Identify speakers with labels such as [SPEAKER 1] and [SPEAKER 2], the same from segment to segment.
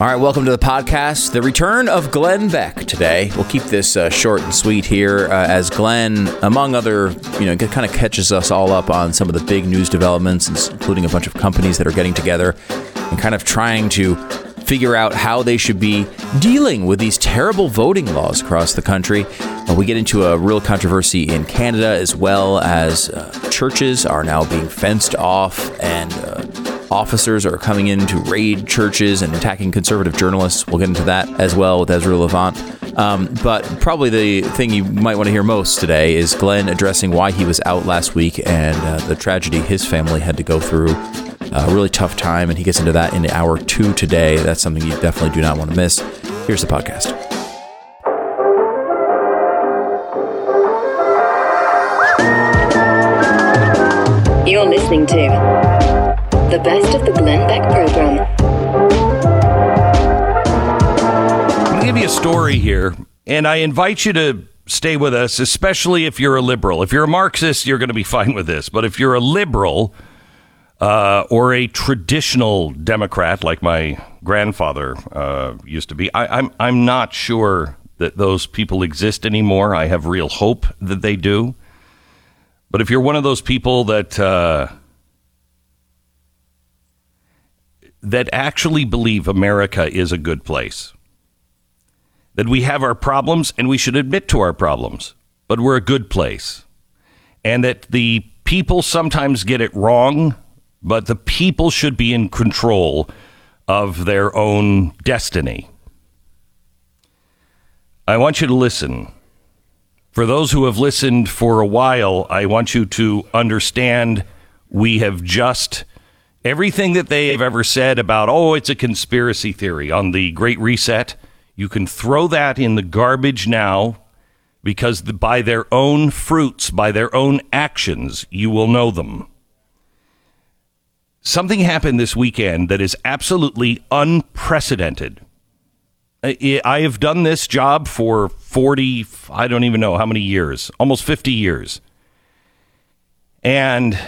[SPEAKER 1] All right, welcome to the podcast. The return of Glenn Beck today. We'll keep this uh, short and sweet here uh, as Glenn, among other, you know, kind of catches us all up on some of the big news developments, including a bunch of companies that are getting together and kind of trying to figure out how they should be dealing with these terrible voting laws across the country. Uh, we get into a real controversy in Canada as well as uh, churches are now being fenced off and uh, officers are coming in to raid churches and attacking conservative journalists. We'll get into that as well with Ezra Levant. Um, but probably the thing you might want to hear most today is Glenn addressing why he was out last week and uh, the tragedy his family had to go through a really tough time, and he gets into that in hour two today. That's something you definitely do not want to miss. Here's the podcast.
[SPEAKER 2] You're listening to the best of the Glenn Beck program.
[SPEAKER 3] I'm going to give you a story here, and I invite you to stay with us, especially if you're a liberal. If you're a Marxist, you're going to be fine with this. But if you're a liberal, uh, or a traditional Democrat like my grandfather uh, used to be. I, I'm I'm not sure that those people exist anymore. I have real hope that they do. But if you're one of those people that uh, that actually believe America is a good place, that we have our problems and we should admit to our problems, but we're a good place, and that the people sometimes get it wrong but the people should be in control of their own destiny. I want you to listen. For those who have listened for a while, I want you to understand we have just everything that they have ever said about, oh, it's a conspiracy theory on the Great Reset. You can throw that in the garbage now because the, by their own fruits, by their own actions, you will know them. Something happened this weekend that is absolutely unprecedented. I have done this job for 40, I don't even know how many years, almost 50 years. And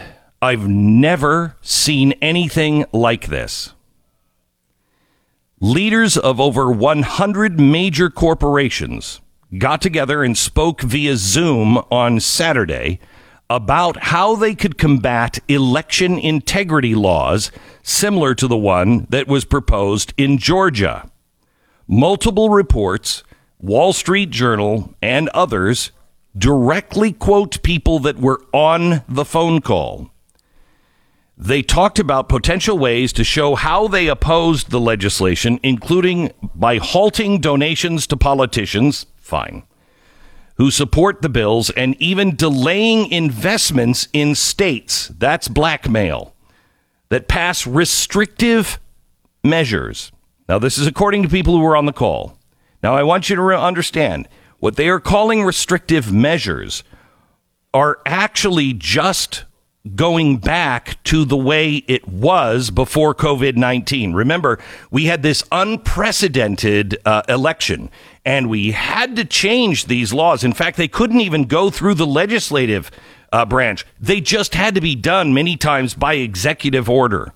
[SPEAKER 3] I've never seen anything like this. Leaders of over 100 major corporations got together and spoke via Zoom on Saturday about how they could combat election integrity laws similar to the one that was proposed in Georgia. Multiple reports, Wall Street Journal, and others directly quote people that were on the phone call. They talked about potential ways to show how they opposed the legislation, including by halting donations to politicians. Fine who support the bills and even delaying investments in states, that's blackmail, that pass restrictive measures. Now, this is according to people who were on the call. Now, I want you to understand what they are calling restrictive measures are actually just going back to the way it was before COVID 19. Remember, we had this unprecedented uh, election and we had to change these laws. In fact, they couldn't even go through the legislative uh, branch, they just had to be done many times by executive order.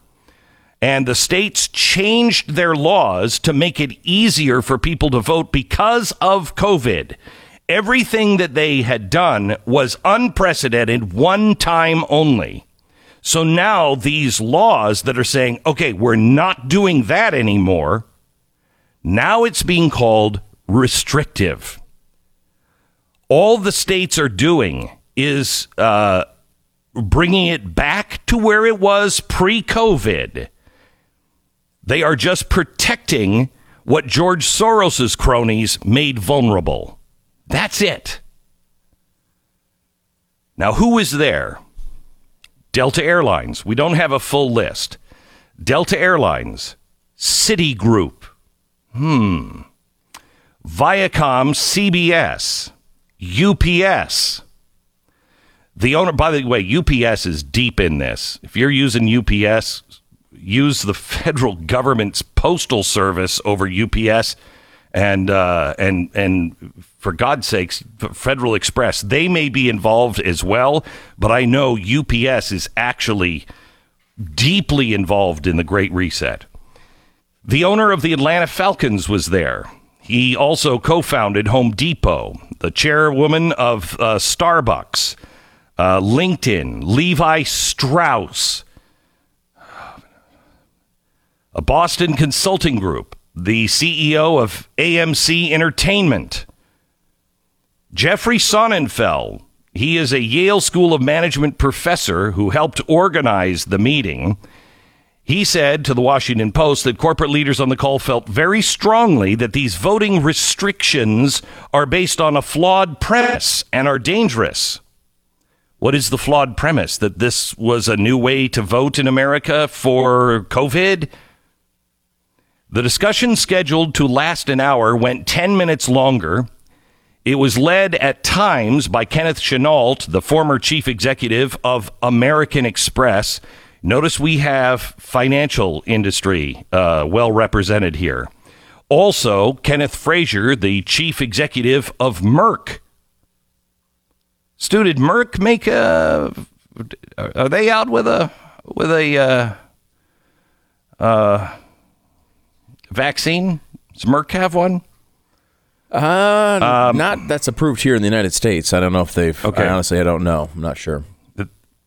[SPEAKER 3] And the states changed their laws to make it easier for people to vote because of COVID. Everything that they had done was unprecedented, one time only. So now these laws that are saying, okay, we're not doing that anymore, now it's being called restrictive. All the states are doing is uh, bringing it back to where it was pre COVID. They are just protecting what George Soros's cronies made vulnerable. That's it. Now, who is there? Delta Airlines. We don't have a full list. Delta Airlines, Citigroup, Hmm. Viacom CBS, UPS. The owner, by the way, UPS is deep in this. If you're using UPS, use the federal government's postal service over UPS, and uh, and and for God's sakes, Federal Express. They may be involved as well, but I know UPS is actually deeply involved in the Great Reset. The owner of the Atlanta Falcons was there. He also co founded Home Depot, the chairwoman of uh, Starbucks, uh, LinkedIn, Levi Strauss, a Boston consulting group, the CEO of AMC Entertainment, Jeffrey Sonnenfeld. He is a Yale School of Management professor who helped organize the meeting. He said to the Washington Post that corporate leaders on the call felt very strongly that these voting restrictions are based on a flawed premise and are dangerous. What is the flawed premise? That this was a new way to vote in America for COVID? The discussion scheduled to last an hour went 10 minutes longer. It was led at times by Kenneth Chenault, the former chief executive of American Express. Notice we have financial industry uh, well represented here. Also, Kenneth Frazier, the chief executive of Merck. Stu, did Merck make a? Are they out with a with a uh, uh, vaccine? Does Merck have one?
[SPEAKER 1] Uh,
[SPEAKER 3] Um,
[SPEAKER 1] not that's approved here in the United States. I don't know if they've.
[SPEAKER 3] Okay.
[SPEAKER 1] I honestly, I don't know. I'm not sure.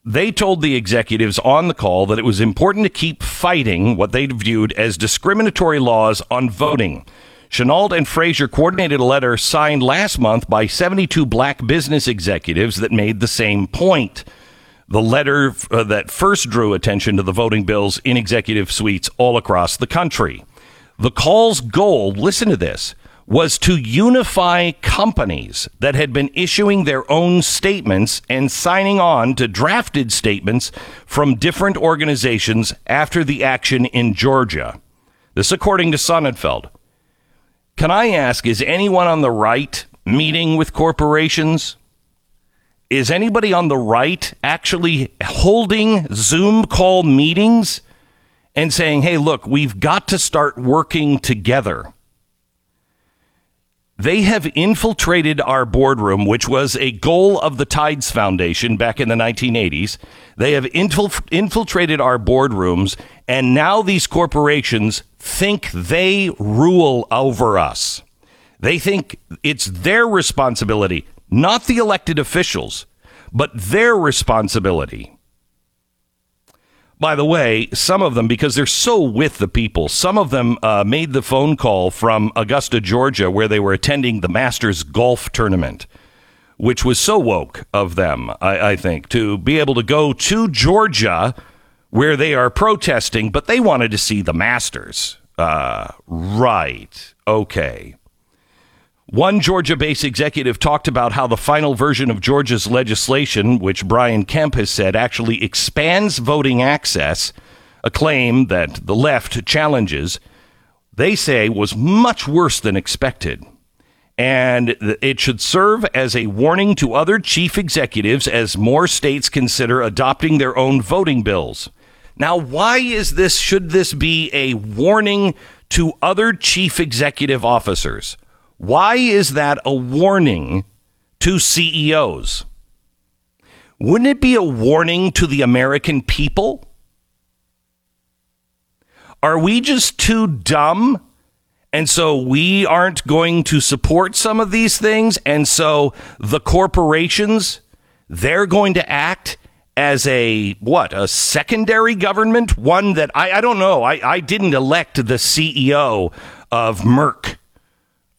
[SPEAKER 3] They told the executives on the call that it was important to keep fighting what they viewed as discriminatory laws on voting. Chenault and Frazier coordinated a letter signed last month by 72 black business executives that made the same point. The letter uh, that first drew attention to the voting bills in executive suites all across the country. The call's goal, listen to this, was to unify companies that had been issuing their own statements and signing on to drafted statements from different organizations after the action in Georgia. This, according to Sonnenfeld. Can I ask, is anyone on the right meeting with corporations? Is anybody on the right actually holding Zoom call meetings and saying, hey, look, we've got to start working together? They have infiltrated our boardroom, which was a goal of the Tides Foundation back in the 1980s. They have infil- infiltrated our boardrooms, and now these corporations think they rule over us. They think it's their responsibility, not the elected officials, but their responsibility. By the way, some of them, because they're so with the people, some of them uh, made the phone call from Augusta, Georgia, where they were attending the Masters Golf Tournament, which was so woke of them, I, I think, to be able to go to Georgia where they are protesting, but they wanted to see the Masters. Uh, right. Okay. One Georgia based executive talked about how the final version of Georgia's legislation, which Brian Kemp has said actually expands voting access, a claim that the left challenges, they say was much worse than expected. And it should serve as a warning to other chief executives as more states consider adopting their own voting bills. Now, why is this? Should this be a warning to other chief executive officers? Why is that a warning to CEOs? Wouldn't it be a warning to the American people? Are we just too dumb? And so we aren't going to support some of these things. And so the corporations, they're going to act as a what a secondary government one that i, I don't know I, I didn't elect the ceo of merck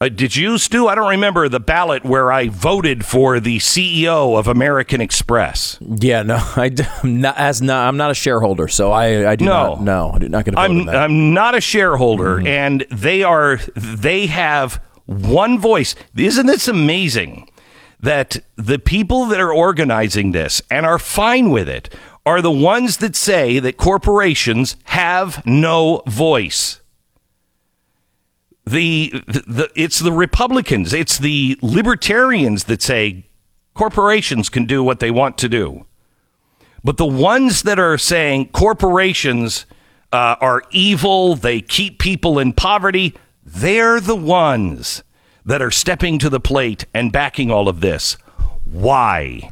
[SPEAKER 3] uh, did you stu i don't remember the ballot where i voted for the ceo of american express
[SPEAKER 1] Yeah, no, I, am not as not. I'm not a shareholder, so I I do
[SPEAKER 3] No.
[SPEAKER 1] not. No, I do not get to vote on
[SPEAKER 3] I'm
[SPEAKER 1] that.
[SPEAKER 3] I'm not a shareholder, and they are they have one voice. Isn't this amazing? That the people that are organizing this and are fine with it are the ones that say that corporations have no voice. The, the it's the Republicans, it's the libertarians that say corporations can do what they want to do. But the ones that are saying corporations uh, are evil, they keep people in poverty, they're the ones that are stepping to the plate and backing all of this. Why?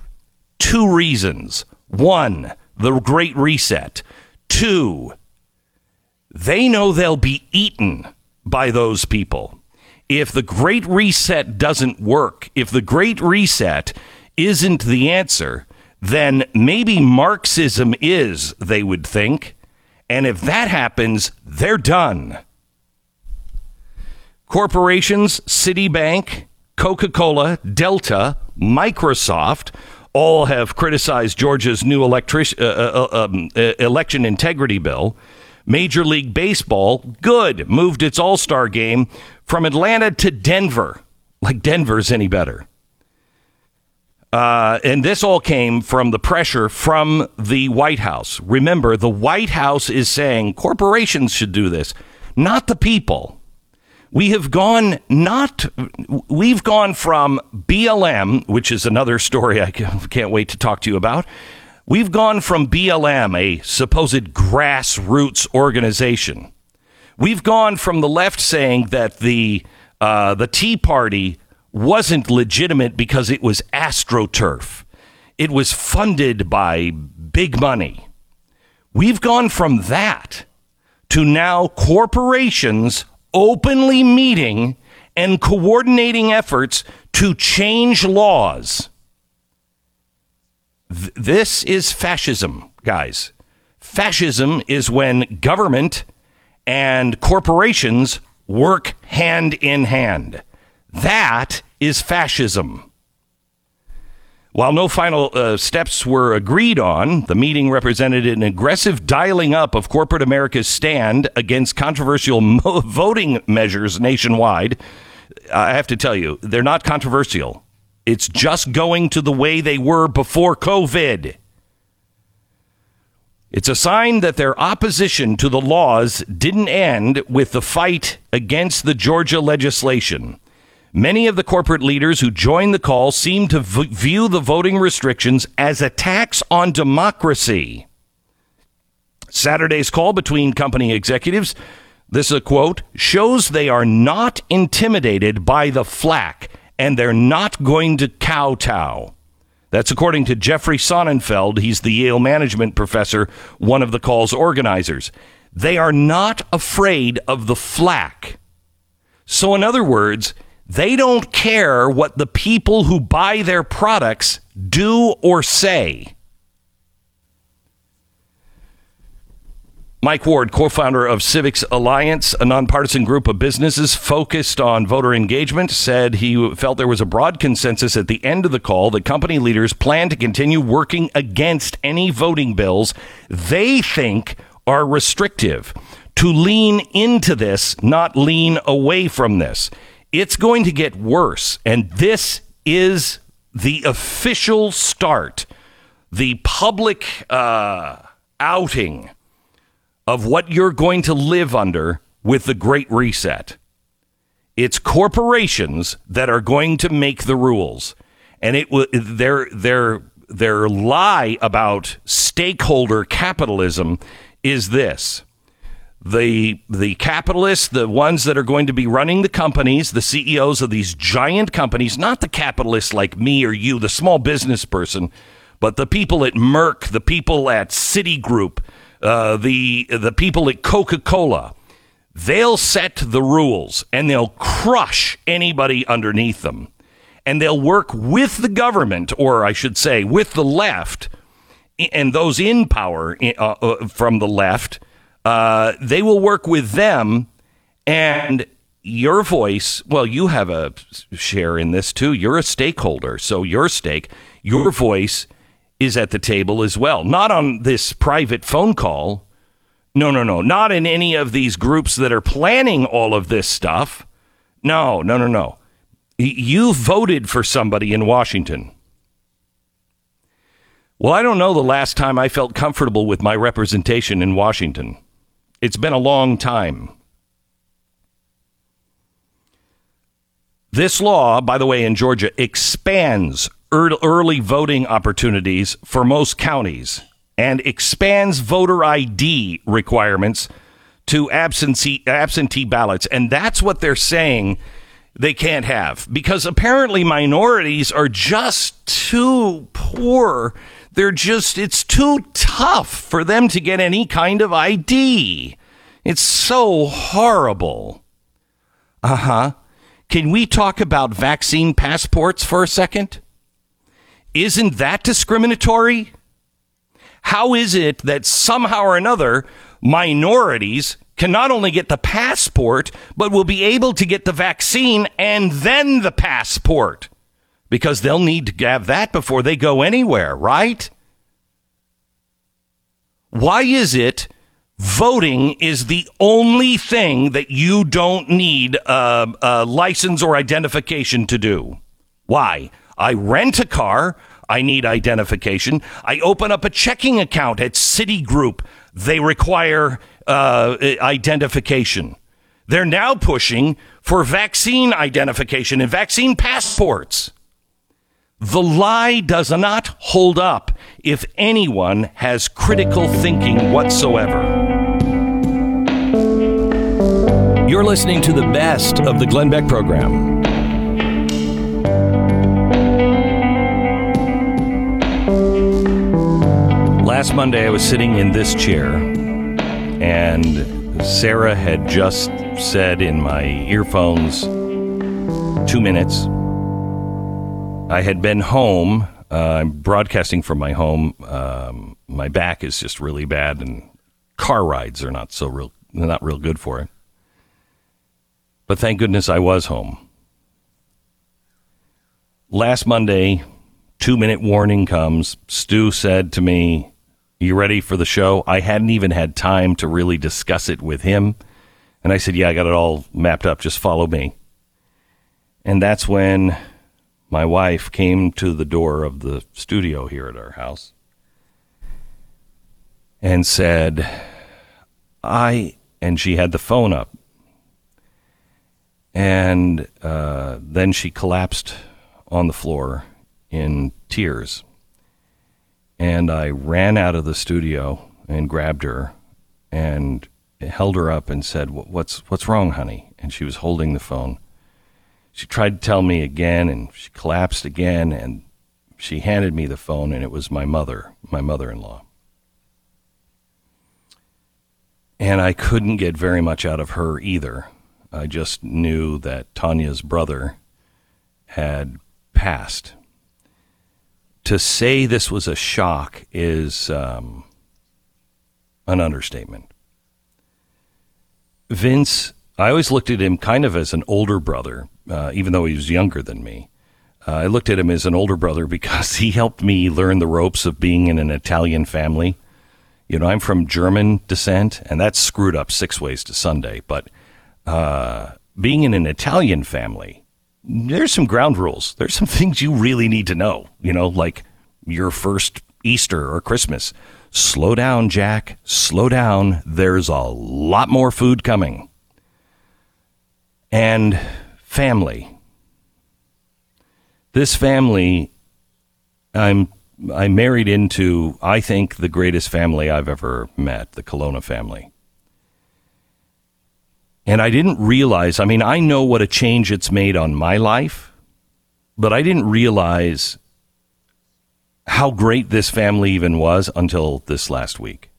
[SPEAKER 3] Two reasons. One, the Great Reset. Two, they know they'll be eaten by those people. If the Great Reset doesn't work, if the Great Reset isn't the answer, then maybe Marxism is, they would think. And if that happens, they're done. Corporations, Citibank, Coca Cola, Delta, Microsoft all have criticized Georgia's new electric, uh, uh, uh um, uh, election integrity bill. Major League Baseball, good, moved its All Star game from Atlanta to Denver. Like Denver's any better. Uh, and this all came from the pressure from the White House. Remember, the White House is saying corporations should do this, not the people. We have gone not, we've gone from BLM, which is another story I can't wait to talk to you about. We've gone from BLM, a supposed grassroots organization. We've gone from the left saying that the uh, the Tea Party wasn't legitimate because it was astroturf. It was funded by big money. We've gone from that to now corporations openly meeting and coordinating efforts to change laws. Th- this is fascism, guys. Fascism is when government and corporations work hand in hand. That is fascism. While no final uh, steps were agreed on, the meeting represented an aggressive dialing up of corporate America's stand against controversial mo- voting measures nationwide. I have to tell you, they're not controversial. It's just going to the way they were before COVID. It's a sign that their opposition to the laws didn't end with the fight against the Georgia legislation. Many of the corporate leaders who joined the call seem to v- view the voting restrictions as attacks on democracy. Saturday's call between company executives, this is a quote, shows they are not intimidated by the flack and they're not going to kowtow. That's according to Jeffrey Sonnenfeld. He's the Yale management professor, one of the call's organizers. They are not afraid of the flack. So, in other words, they don't care what the people who buy their products do or say. Mike Ward, co founder of Civics Alliance, a nonpartisan group of businesses focused on voter engagement, said he felt there was a broad consensus at the end of the call that company leaders plan to continue working against any voting bills they think are restrictive, to lean into this, not lean away from this. It's going to get worse. And this is the official start, the public uh, outing of what you're going to live under with the Great Reset. It's corporations that are going to make the rules. And it will their their their lie about stakeholder capitalism is this the the capitalists, the ones that are going to be running the companies, the CEOs of these giant companies, not the capitalists like me or you, the small business person, but the people at Merck, the people at Citigroup, uh, the the people at Coca Cola. They'll set the rules and they'll crush anybody underneath them, and they'll work with the government, or I should say, with the left, and those in power uh, uh, from the left uh, they will work with them. And your voice well you have a share in this too. You're a stakeholder. So your stake your voice is at the table as well. Not on this private phone call. No no no. Not in any of these groups that are planning all of this stuff. No no no no. You voted for somebody in washington. Well i don't know the last time i felt comfortable with my representation in washington. It's been a long time. This law, by the way, in Georgia, expands early voting opportunities for most counties and expands voter ID requirements to absentee absentee ballots. And that's what they're saying they can't have because apparently minorities are just too poor. They're just, it's too tough for them to get any kind of ID. It's so horrible. Uh huh. Can we talk about vaccine passports for a second? Isn't that discriminatory? How is it that somehow or another minorities can not only get the passport, but will be able to get the vaccine and then the passport? Because they'll need to have that before they go anywhere, right? Why is it voting is the only thing that you don't need a, a license or identification to do? Why? I rent a car. I need identification. I open up a checking account at Citigroup. They require uh, identification. They're now pushing for vaccine identification and vaccine passports. The lie does not hold up if anyone has critical thinking whatsoever.
[SPEAKER 4] You're listening to the best of the Glenn Beck program.
[SPEAKER 3] Last Monday, I was sitting in this chair, and Sarah had just said in my earphones, two minutes. I had been home. Uh, I'm broadcasting from my home. Um, my back is just really bad, and car rides are not so real, not real good for it. But thank goodness I was home. Last Monday, two minute warning comes. Stu said to me, you ready for the show? I hadn't even had time to really discuss it with him. And I said, Yeah, I got it all mapped up. Just follow me. And that's when my wife came to the door of the studio here at our house and said, I, and she had the phone up. And uh, then she collapsed on the floor in tears. And I ran out of the studio and grabbed her and held her up and said, "What's what's wrong, honey?" And she was holding the phone. She tried to tell me again, and she collapsed again. And she handed me the phone, and it was my mother, my mother-in-law. And I couldn't get very much out of her either. I just knew that Tania's brother had passed to say this was a shock is um, an understatement. Vince, I always looked at him kind of as an older brother, uh, even though he was younger than me. Uh, I looked at him as an older brother because he helped me learn the ropes of being in an Italian family. You know, I'm from German descent, and that's screwed up six ways to Sunday. But uh, being in an Italian family, there's some ground rules. There's some things you really need to know, you know, like your first Easter or Christmas. Slow down, Jack. Slow down. There's a lot more food coming. And family. This family, I'm I married into, I think, the greatest family I've ever met, the Colonna family. And I didn't realize, I mean, I know what a change it's made on my life, but I didn't realize how great this family even was until this last week.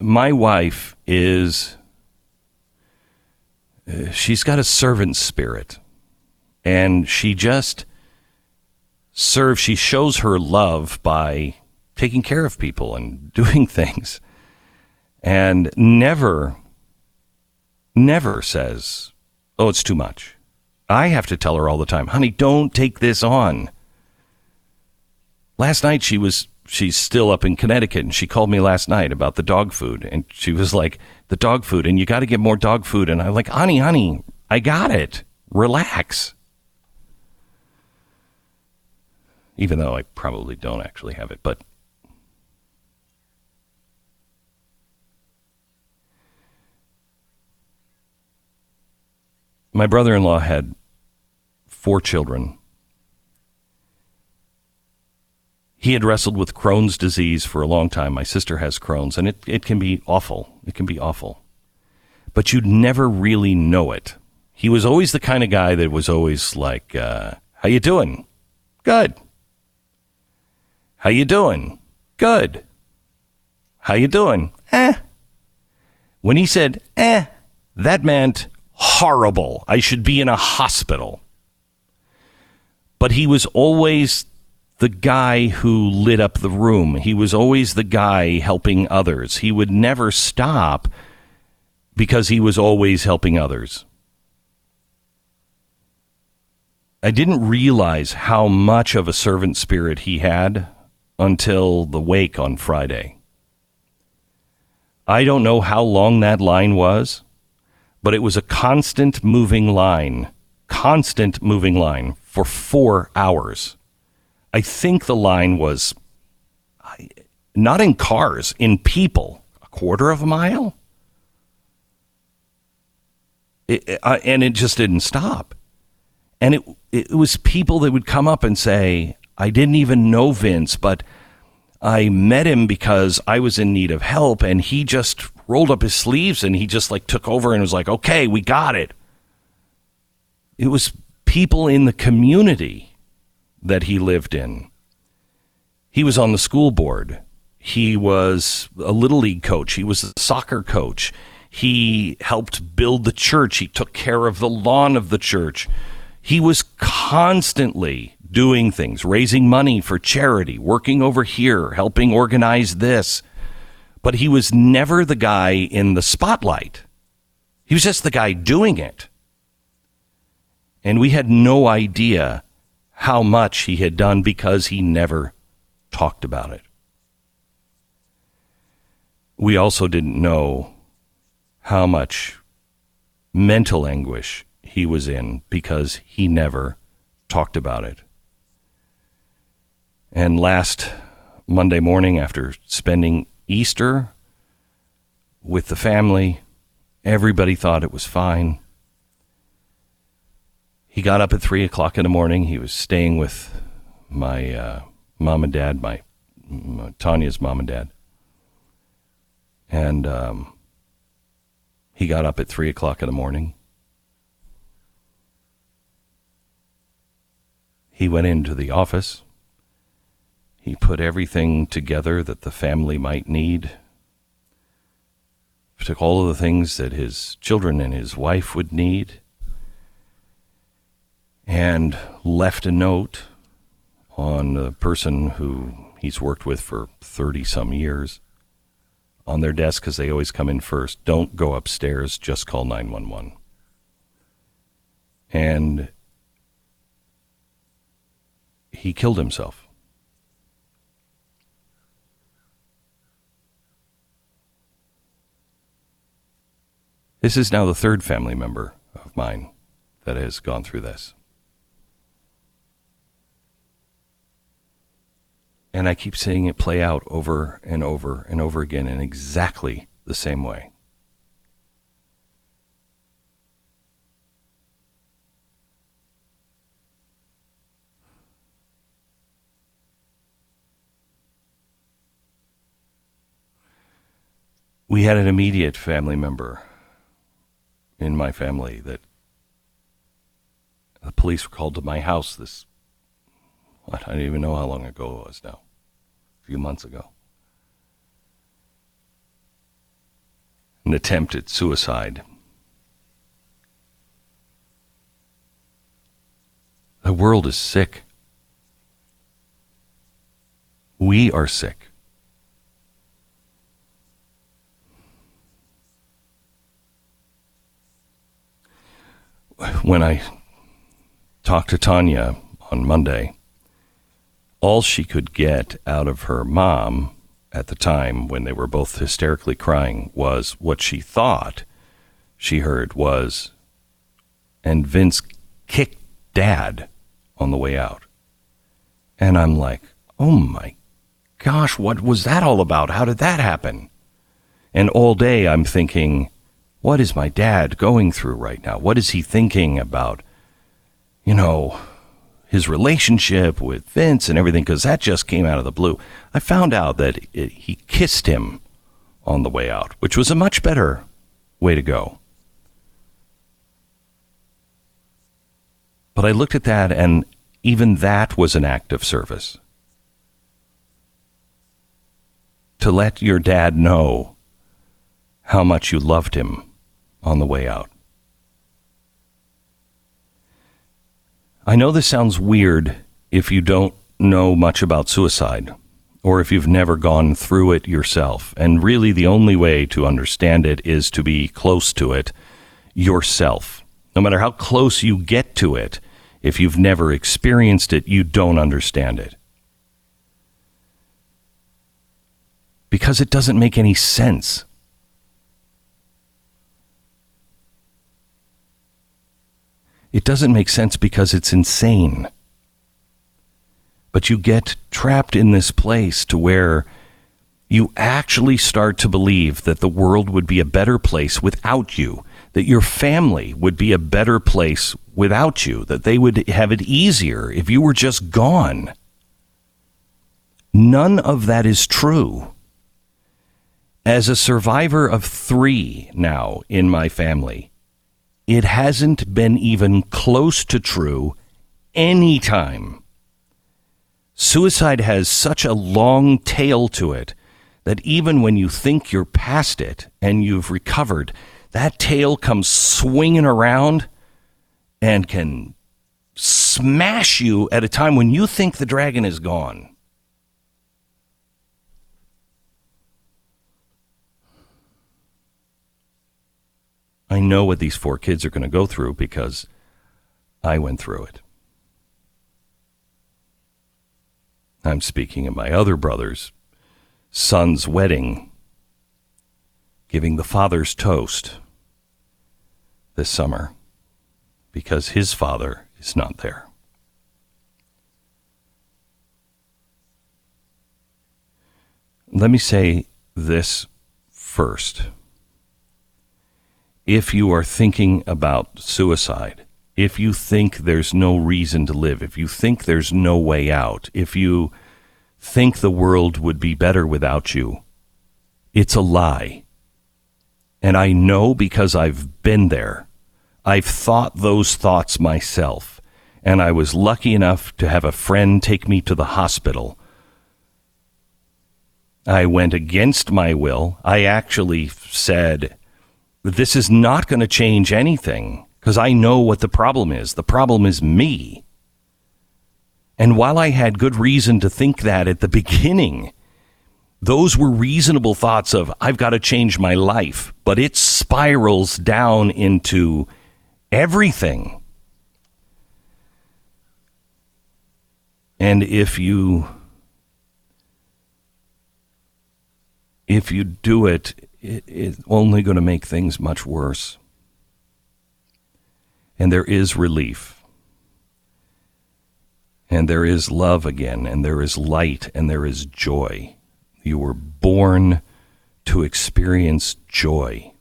[SPEAKER 3] My wife is, uh, she's got a servant spirit, and she just serves, she shows her love by taking care of people and doing things and never, never says, oh, it's too much. I have to tell her all the time, honey, don't take this on. Last night she was, she's still up in Connecticut and she called me last night about the dog food and she was like, the dog food and you got to get more dog food. And I'm like, honey, honey, I got it. Relax. Even though I probably don't actually have it, but My brother in law had four children. He had wrestled with Crohn's disease for a long time. My sister has Crohn's, and it, it can be awful. It can be awful. But you'd never really know it. He was always the kind of guy that was always like, uh, "How you doing? Good. How you doing? Good. How you doing? Eh." When he said, "eh," that meant horrible. I should be in a hospital. But he was always the guy who lit up the room. He was always the guy helping others. He would never stop because he was always helping others. I didn't realize how much of a servant spirit he had until the wake on Friday. I don't know how long that line was, but it was a constant moving line, constant moving line for four hours. I think the line was not in cars, in people, a quarter of a mile. It, uh, and it just didn't stop. And it, it was people that would come up and say, I didn't even know Vince, but I met him because I was in need of help. And he just rolled up his sleeves and he just like took over and was like, okay, we got it. It was people in the community that he lived in. He was on the school board. He was a little league coach. He was a soccer coach. He helped build the church. He took care of the lawn of the church. He was constantly doing things, raising money for charity, working over here, helping organize this. But he was never the guy in the spotlight. He was just the guy doing it. And we had no idea how much he had done because he never talked about it. We also didn't know how much mental anguish he was in because he never talked about it. And last Monday morning, after spending Easter with the family, everybody thought it was fine. He got up at three o'clock in the morning. He was staying with my uh, mom and dad, my, my, Tania's mom and dad, and um, he got up at three o'clock in the morning. He went into the office. He put everything together that the family might need. Took all of the things that his children and his wife would need. And left a note on the person who he's worked with for 30 some years on their desk because they always come in first. Don't go upstairs, just call 911. And he killed himself. This is now the third family member of mine that has gone through this. And I keep seeing it play out over and over and over again in exactly the same way. we had an immediate family member in my family that the police were called to my house this I don't even know how long ago it was now. A few months ago. An attempt at suicide. The world is sick. We are sick. When I talked to Tania on Monday, all she could get out of her mom at the time when they were both hysterically crying was what she thought she heard was, and Vince kicked dad on the way out. And I'm like, oh my gosh, what was that all about? How did that happen? And all day I'm thinking, what is my dad going through right now? What is he thinking about, you know, his relationship with Vince and everything? Because that just came out of the blue. I found out that it, he kissed him on the way out, which was a much better way to go. But I looked at that, and even that was an act of service. To let your dad know how much you loved him on the way out. I know this sounds weird if you don't know much about suicide or if you've never gone through it yourself. And really, the only way to understand it is to be close to it yourself. No matter how close you get to it, if you've never experienced it, you don't understand it. Because it doesn't make any sense. It doesn't make sense because it's insane. But you get trapped in this place to where you actually start to believe that the world would be a better place without you, that your family would be a better place without you, that they would have it easier if you were just gone. None of that is true. As a survivor of three now in my family, it hasn't been even close to true any time. Suicide has such a long tail to it that even when you think you're past it and you've recovered, that tail comes swinging around and can smash you at a time when you think the dragon is gone. I know what these four kids are going to go through because I went through it. I'm speaking of my other brother's son's wedding, giving the father's toast this summer because his father is not there. Let me say this first if you are thinking about suicide, if you think there's no reason to live, if you think there's no way out, if you think the world would be better without you, it's a lie. And I know because I've been there. I've thought those thoughts myself. And I was lucky enough to have a friend take me to the hospital. I went against my will. I actually said, this is not going to change anything because I know what the problem is. The problem is me. And while I had good reason to think that at the beginning, those were reasonable thoughts of, I've got to change my life, but it spirals down into everything. And if you if you do it it is only going to make things much worse. And there is relief. And there is love again, and there is light, and there is joy. You were born to experience joy.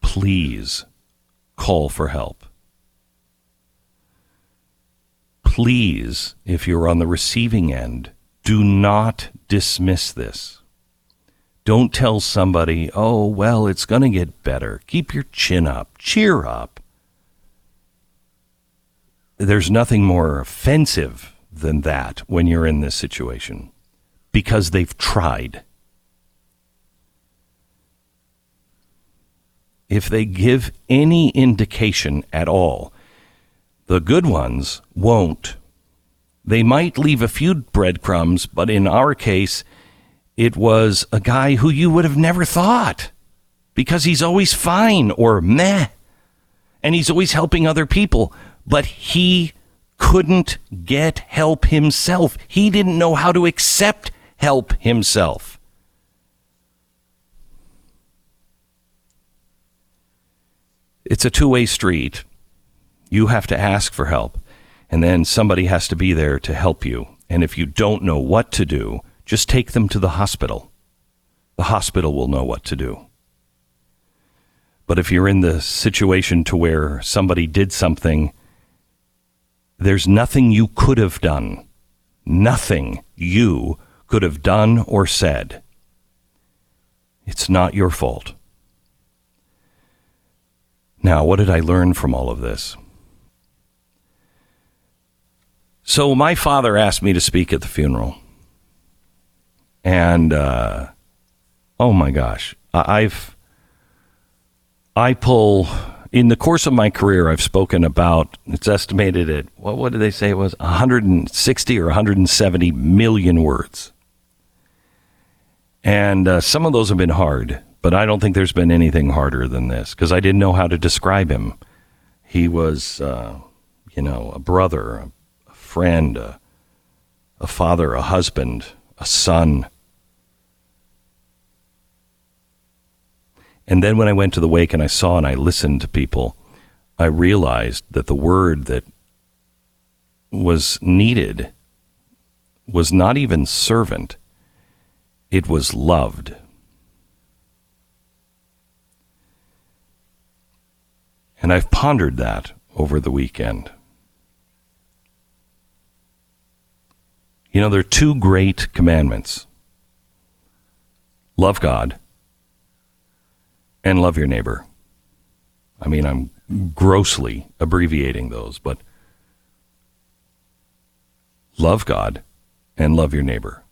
[SPEAKER 3] Please call for help. Please, if you're on the receiving end, do not dismiss this. Don't tell somebody, oh, well, it's going to get better. Keep your chin up. Cheer up. There's nothing more offensive than that when you're in this situation because they've tried. If they give any indication at all, the good ones won't. They might leave a few breadcrumbs, but in our case, it was a guy who you would have never thought because he's always fine or meh and he's always helping other people, but he couldn't get help himself. He didn't know how to accept help himself. It's a two way street. You have to ask for help, and then somebody has to be there to help you. And if you don't know what to do, just take them to the hospital. the hospital will know what to do. But if you're in the situation to where somebody did something, there's nothing you could have done. Nothing you could have done or said. It's not your fault. Now, what did I learn from all of this? So, my father asked me to speak at the funeral. And, uh, oh my gosh, I've, I pull, in the course of my career, I've spoken about, it's estimated at, what, what did they say it was? 160 or 170 million words. And uh, some of those have been hard, but I don't think there's been anything harder than this because I didn't know how to describe him. He was, uh, you know, a brother, a, friend, a, a father, a husband, a son. And then when I went to the wake and I saw and I listened to people, I realized that the word that was needed was not even servant, it was loved. And I've pondered that over the weekend. You know, there are two great commandments love God and love your neighbor. I mean, I'm grossly abbreviating those, but love God and love your neighbor.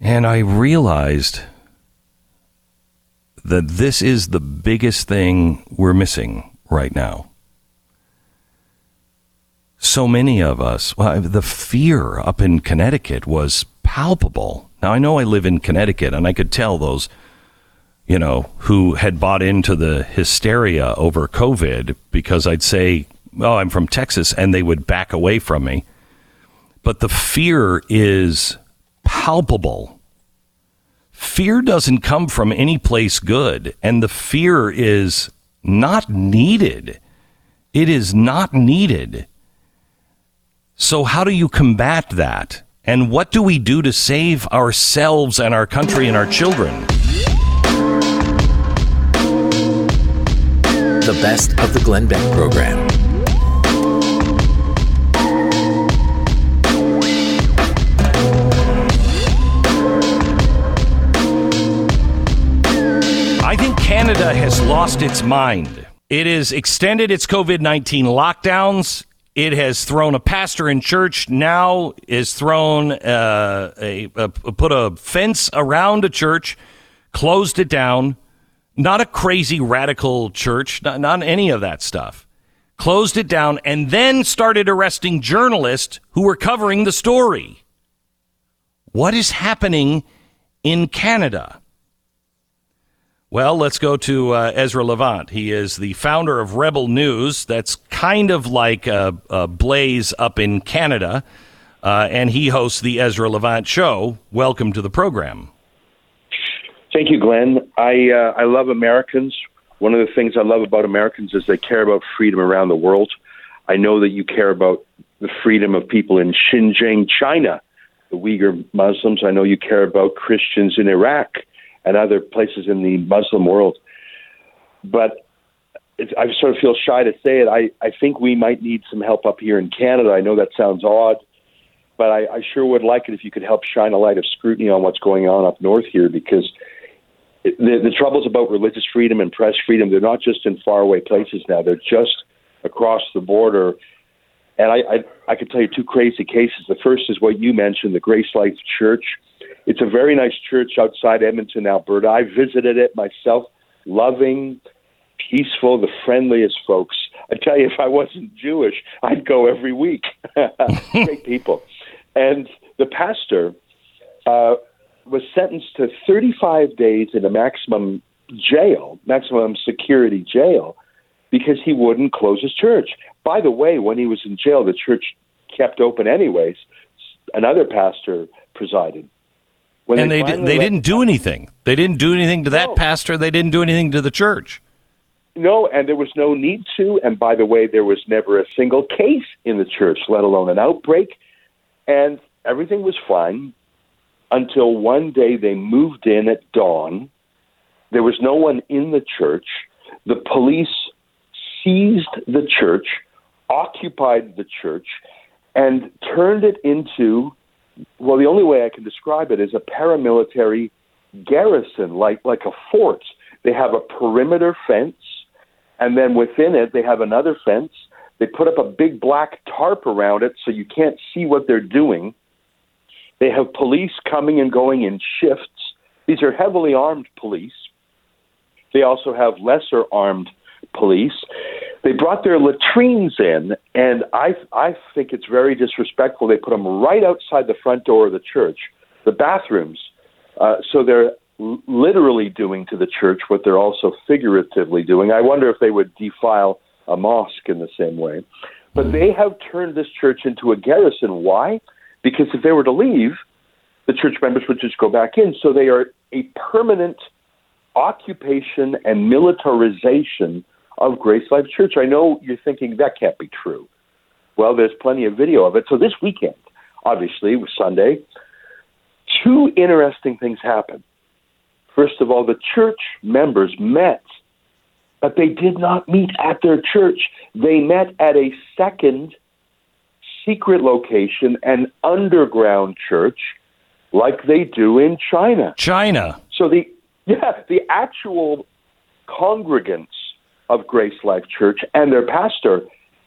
[SPEAKER 3] And I realized that this is the biggest thing we're missing right now. So many of us, well, the fear up in Connecticut was palpable. Now, I know I live in Connecticut, and I could tell those, you know, who had bought into the hysteria over COVID because I'd say, oh, I'm from Texas, and they would back away from me. But the fear is palpable. Fear doesn't come from any place good, and the fear is not needed. It is not needed. So, how do you combat that? And what do we do to save ourselves and our country and our children?
[SPEAKER 1] The best of the Glenn Beck program.
[SPEAKER 3] I think Canada has lost its mind. It has extended its COVID 19 lockdowns. It has thrown a pastor in church. Now is thrown uh, a, a put a fence around a church, closed it down. Not a crazy radical church, not, not any of that stuff. Closed it down and then started arresting journalists who were covering the story. What is happening in Canada? Well, let's go to uh, Ezra Levant. He is the founder of Rebel News. That's kind of like a, a Blaze up in Canada. Uh, and he hosts the Ezra Levant Show. Welcome to the program.
[SPEAKER 5] Thank you, Glenn. I uh, I love Americans. One of the things I love about Americans is they care about freedom around the world. I know that you care about the freedom of people in Xinjiang, China, the Uyghur Muslims. I know you care about Christians in Iraq and other places in the Muslim world. But I sort of feel shy to say it. I, I think we might need some help up here in Canada. I know that sounds odd, but I, I sure would like it if you could help shine a light of scrutiny on what's going on up north here because it, the, the troubles about religious freedom and press freedom, they're not just in faraway places now, they're just across the border. And I, I, I could tell you two crazy cases. The first is what you mentioned, the Grace Life Church it's a very nice church outside Edmonton, Alberta. I visited it myself. Loving, peaceful, the friendliest folks. I tell you, if I wasn't Jewish, I'd go every week. Great people. And the pastor uh, was sentenced to 35 days in a maximum jail, maximum security jail, because he wouldn't close his church. By the way, when he was in jail, the church kept open anyways. Another pastor presided.
[SPEAKER 3] When and they they, they didn't do anything. They didn't do anything to that no. pastor. They didn't do anything to the church.
[SPEAKER 5] No, and there was no need to. And by the way, there was never a single case in the church, let alone an outbreak. And everything was fine until one day they moved in at dawn. There was no one in the church. The police seized the church, occupied the church, and turned it into well, the only way I can describe it is a paramilitary garrison, like like a fort. They have a perimeter fence, and then within it they have another fence. They put up a big black tarp around it so you can't see what they're doing. They have police coming and going in shifts. These are heavily armed police. They also have lesser armed police. They brought their latrines in, and I I think it's very disrespectful. They put them right outside the front door of the church, the bathrooms. Uh, so they're literally doing to the church what they're also figuratively doing. I wonder if they would defile a mosque in the same way. But they have turned this church into a garrison. Why? Because if they were to leave, the church members would just go back in. So they are a permanent occupation and militarization of Grace Life Church. I know you're thinking that can't be true. Well, there's plenty of video of it. So this weekend, obviously, was Sunday, two interesting things happened. First of all, the church members met, but they did not meet at their church. They met at a second secret location, an underground church, like they do in China.
[SPEAKER 3] China.
[SPEAKER 5] So the yeah, the actual congregants of Grace Life Church and their pastor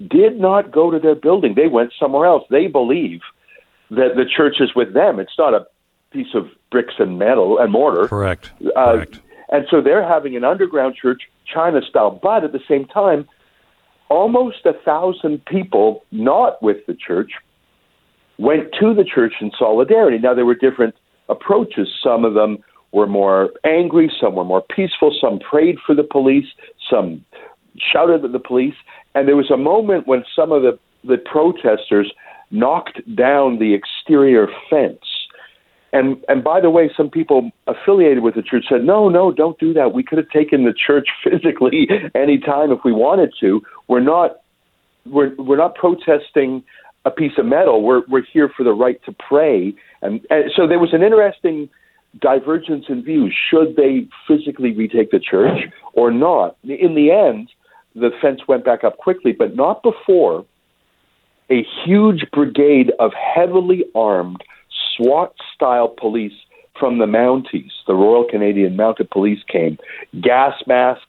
[SPEAKER 5] did not go to their building. They went somewhere else. They believe that the church is with them. It's not a piece of bricks and metal and mortar.
[SPEAKER 3] Correct.
[SPEAKER 5] Uh,
[SPEAKER 3] Correct.
[SPEAKER 5] And so they're having an underground church, China style, but at the same time, almost a thousand people not with the church went to the church in solidarity. Now, there were different approaches. Some of them were more angry, some were more peaceful, some prayed for the police, some shouted at the police. And there was a moment when some of the, the protesters knocked down the exterior fence. And and by the way, some people affiliated with the church said, "No, no, don't do that. We could have taken the church physically any time if we wanted to. We're not we're we're not protesting a piece of metal. We're we're here for the right to pray." And, and so there was an interesting divergence in views. Should they physically retake the church or not? In the end, the fence went back up quickly, but not before a huge brigade of heavily armed SWAT style police from the Mounties, the Royal Canadian Mounted Police came, gas masks,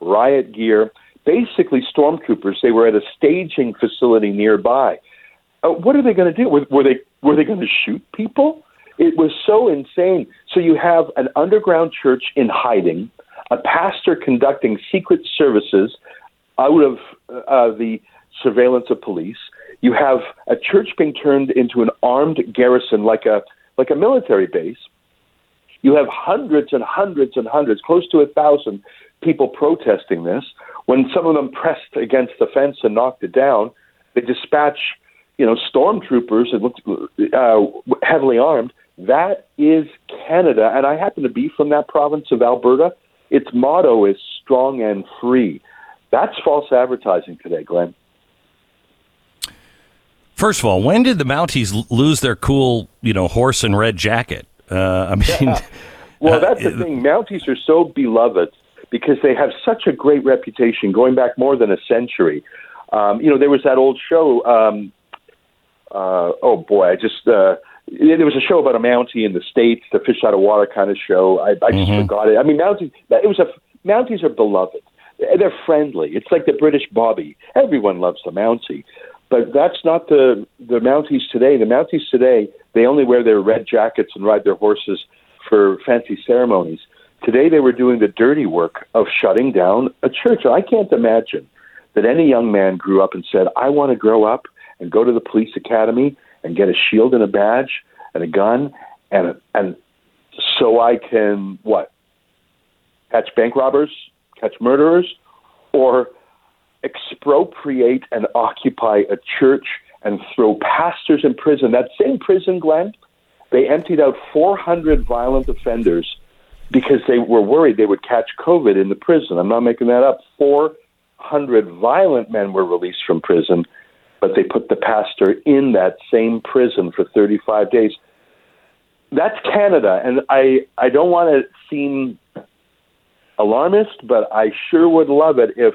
[SPEAKER 5] riot gear, basically stormtroopers. They were at a staging facility nearby. Uh, what are they going to do? Were, were they were they going to shoot people? It was so insane. So you have an underground church in hiding, a pastor conducting secret services out of uh, the surveillance of police. You have a church being turned into an armed garrison, like a like a military base. You have hundreds and hundreds and hundreds, close to a thousand people protesting this. When some of them pressed against the fence and knocked it down, they dispatch, you know, stormtroopers and looked uh, heavily armed. That is Canada, and I happen to be from that province of Alberta. Its motto is "strong and free." That's false advertising today, Glenn.
[SPEAKER 3] First of all, when did the Mounties lose their cool, you know, horse and red jacket? Uh, I mean,
[SPEAKER 5] Well, that's the thing. Mounties are so beloved because they have such a great reputation going back more than a century. Um, you know, there was that old show. Um, uh, oh boy, I just uh, there was a show about a Mountie in the states, the fish out of water kind of show. I, I just mm-hmm. forgot it. I mean, Mounties. It was a Mounties are beloved. They're friendly. It's like the British Bobby. Everyone loves the Mountie. But that's not the the Mounties today. The Mounties today, they only wear their red jackets and ride their horses for fancy ceremonies. Today they were doing the dirty work of shutting down a church. I can't imagine that any young man grew up and said, "I want to grow up and go to the police academy and get a shield and a badge and a gun and and so I can what catch bank robbers, catch murderers, or expropriate and occupy a church and throw pastors in prison. That same prison, Glenn, they emptied out 400 violent offenders because they were worried they would catch COVID in the prison. I'm not making that up. 400 violent men were released from prison but they put the pastor in that same prison for 35 days. That's Canada, and I I don't want to seem alarmist, but I sure would love it if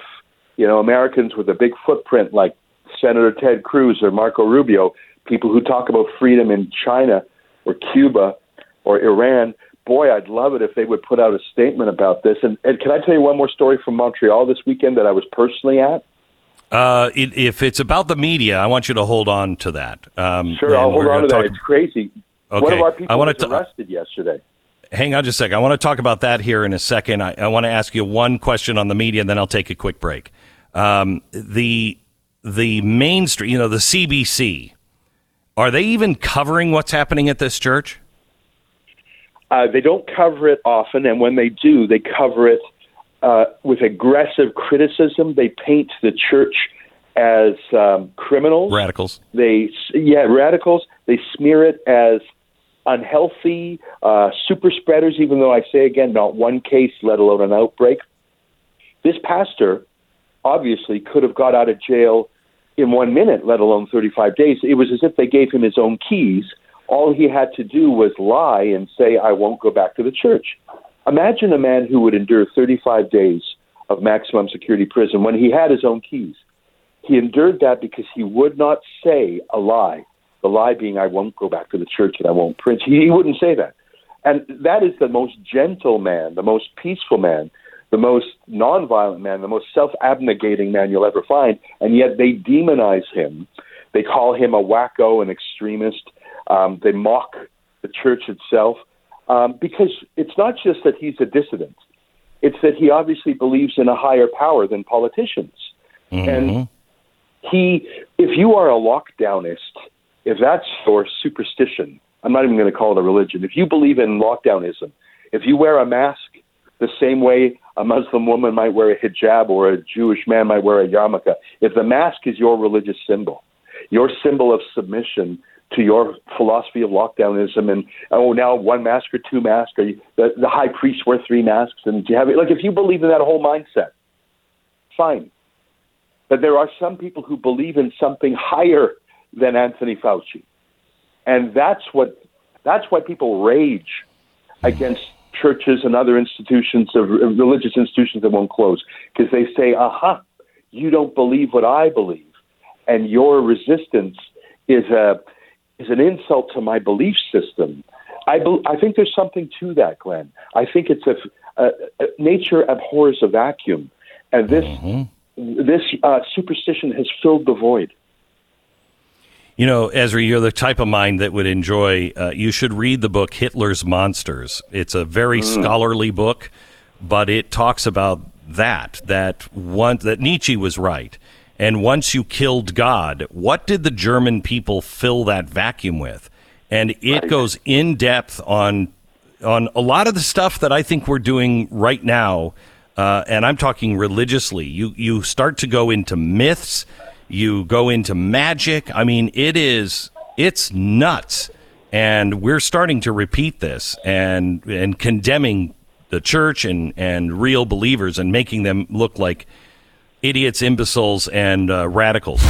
[SPEAKER 5] you know Americans with a big footprint like Senator Ted Cruz or Marco Rubio, people who talk about freedom in China or Cuba or Iran. Boy, I'd love it if they would put out a statement about this. And, and can I tell you one more story from Montreal this weekend that I was personally at?
[SPEAKER 3] Uh, it, if it's about the media, I want you to hold on to that.
[SPEAKER 5] Um, sure, I'll hold on to that. It's crazy.
[SPEAKER 3] Okay.
[SPEAKER 5] One of our people
[SPEAKER 3] I
[SPEAKER 5] was to... arrested yesterday.
[SPEAKER 3] Hang on just a second. I want to talk about that here in a second. I, I want to ask you one question on the media, and then I'll take a quick break. Um, the the mainstream, you know, the CBC, are they even covering what's happening at this church?
[SPEAKER 5] Uh, they don't cover it often, and when they do, they cover it uh, with aggressive criticism. They paint the church as um, criminals,
[SPEAKER 3] radicals.
[SPEAKER 5] They yeah, radicals. They smear it as unhealthy uh, super spreaders. Even though I say again, not one case, let alone an outbreak. This pastor obviously could have got out of jail in one minute, let alone 35 days. It was as if they gave him his own keys. All he had to do was lie and say, I won't go back to the church. Imagine a man who would endure 35 days of maximum security prison when he had his own keys. He endured that because he would not say a lie. The lie being, I won't go back to the church and I won't preach. He, he wouldn't say that. And that is the most gentle man, the most peaceful man the most nonviolent man, the most self abnegating man you'll ever find, and yet they demonize him. They call him a wacko, an extremist. Um, they mock the church itself um, because it's not just that he's a dissident, it's that he obviously believes in a higher power than politicians. Mm-hmm. And he, if you are a lockdownist, if that's your superstition, I'm not even going to call it a religion. If you believe in lockdownism, if you wear a mask the same way a Muslim woman might wear a hijab or a Jewish man might wear a yarmulke. If the mask is your religious symbol, your symbol of submission to your philosophy of lockdownism, and oh, now one mask or two masks, or the, the high priest wear three masks, and do you have it. Like if you believe in that whole mindset, fine. But there are some people who believe in something higher than Anthony Fauci, and that's what that's why people rage against churches and other institutions of religious institutions that won't close because they say, "Aha, you don't believe what I believe, and your resistance is a is an insult to my belief system." I be, I think there's something to that, Glenn. I think it's a, nature abhors a vacuum, and this mm-hmm. this uh, superstition has filled the void.
[SPEAKER 3] You know, Ezra, you're the type of mind that would enjoy. Uh, you should read the book Hitler's Monsters. It's a very mm. scholarly book, but it talks about that that one that Nietzsche was right. And once you killed God, what did the German people fill that vacuum with? And it right. goes in depth on on a lot of the stuff that I think we're doing right now. Uh, and I'm talking religiously. You you start to go into myths you go into magic. I mean, it is it's nuts. And we're starting to repeat this and and condemning the church and, and real believers and making them look like idiots, imbeciles, and uh, radicals.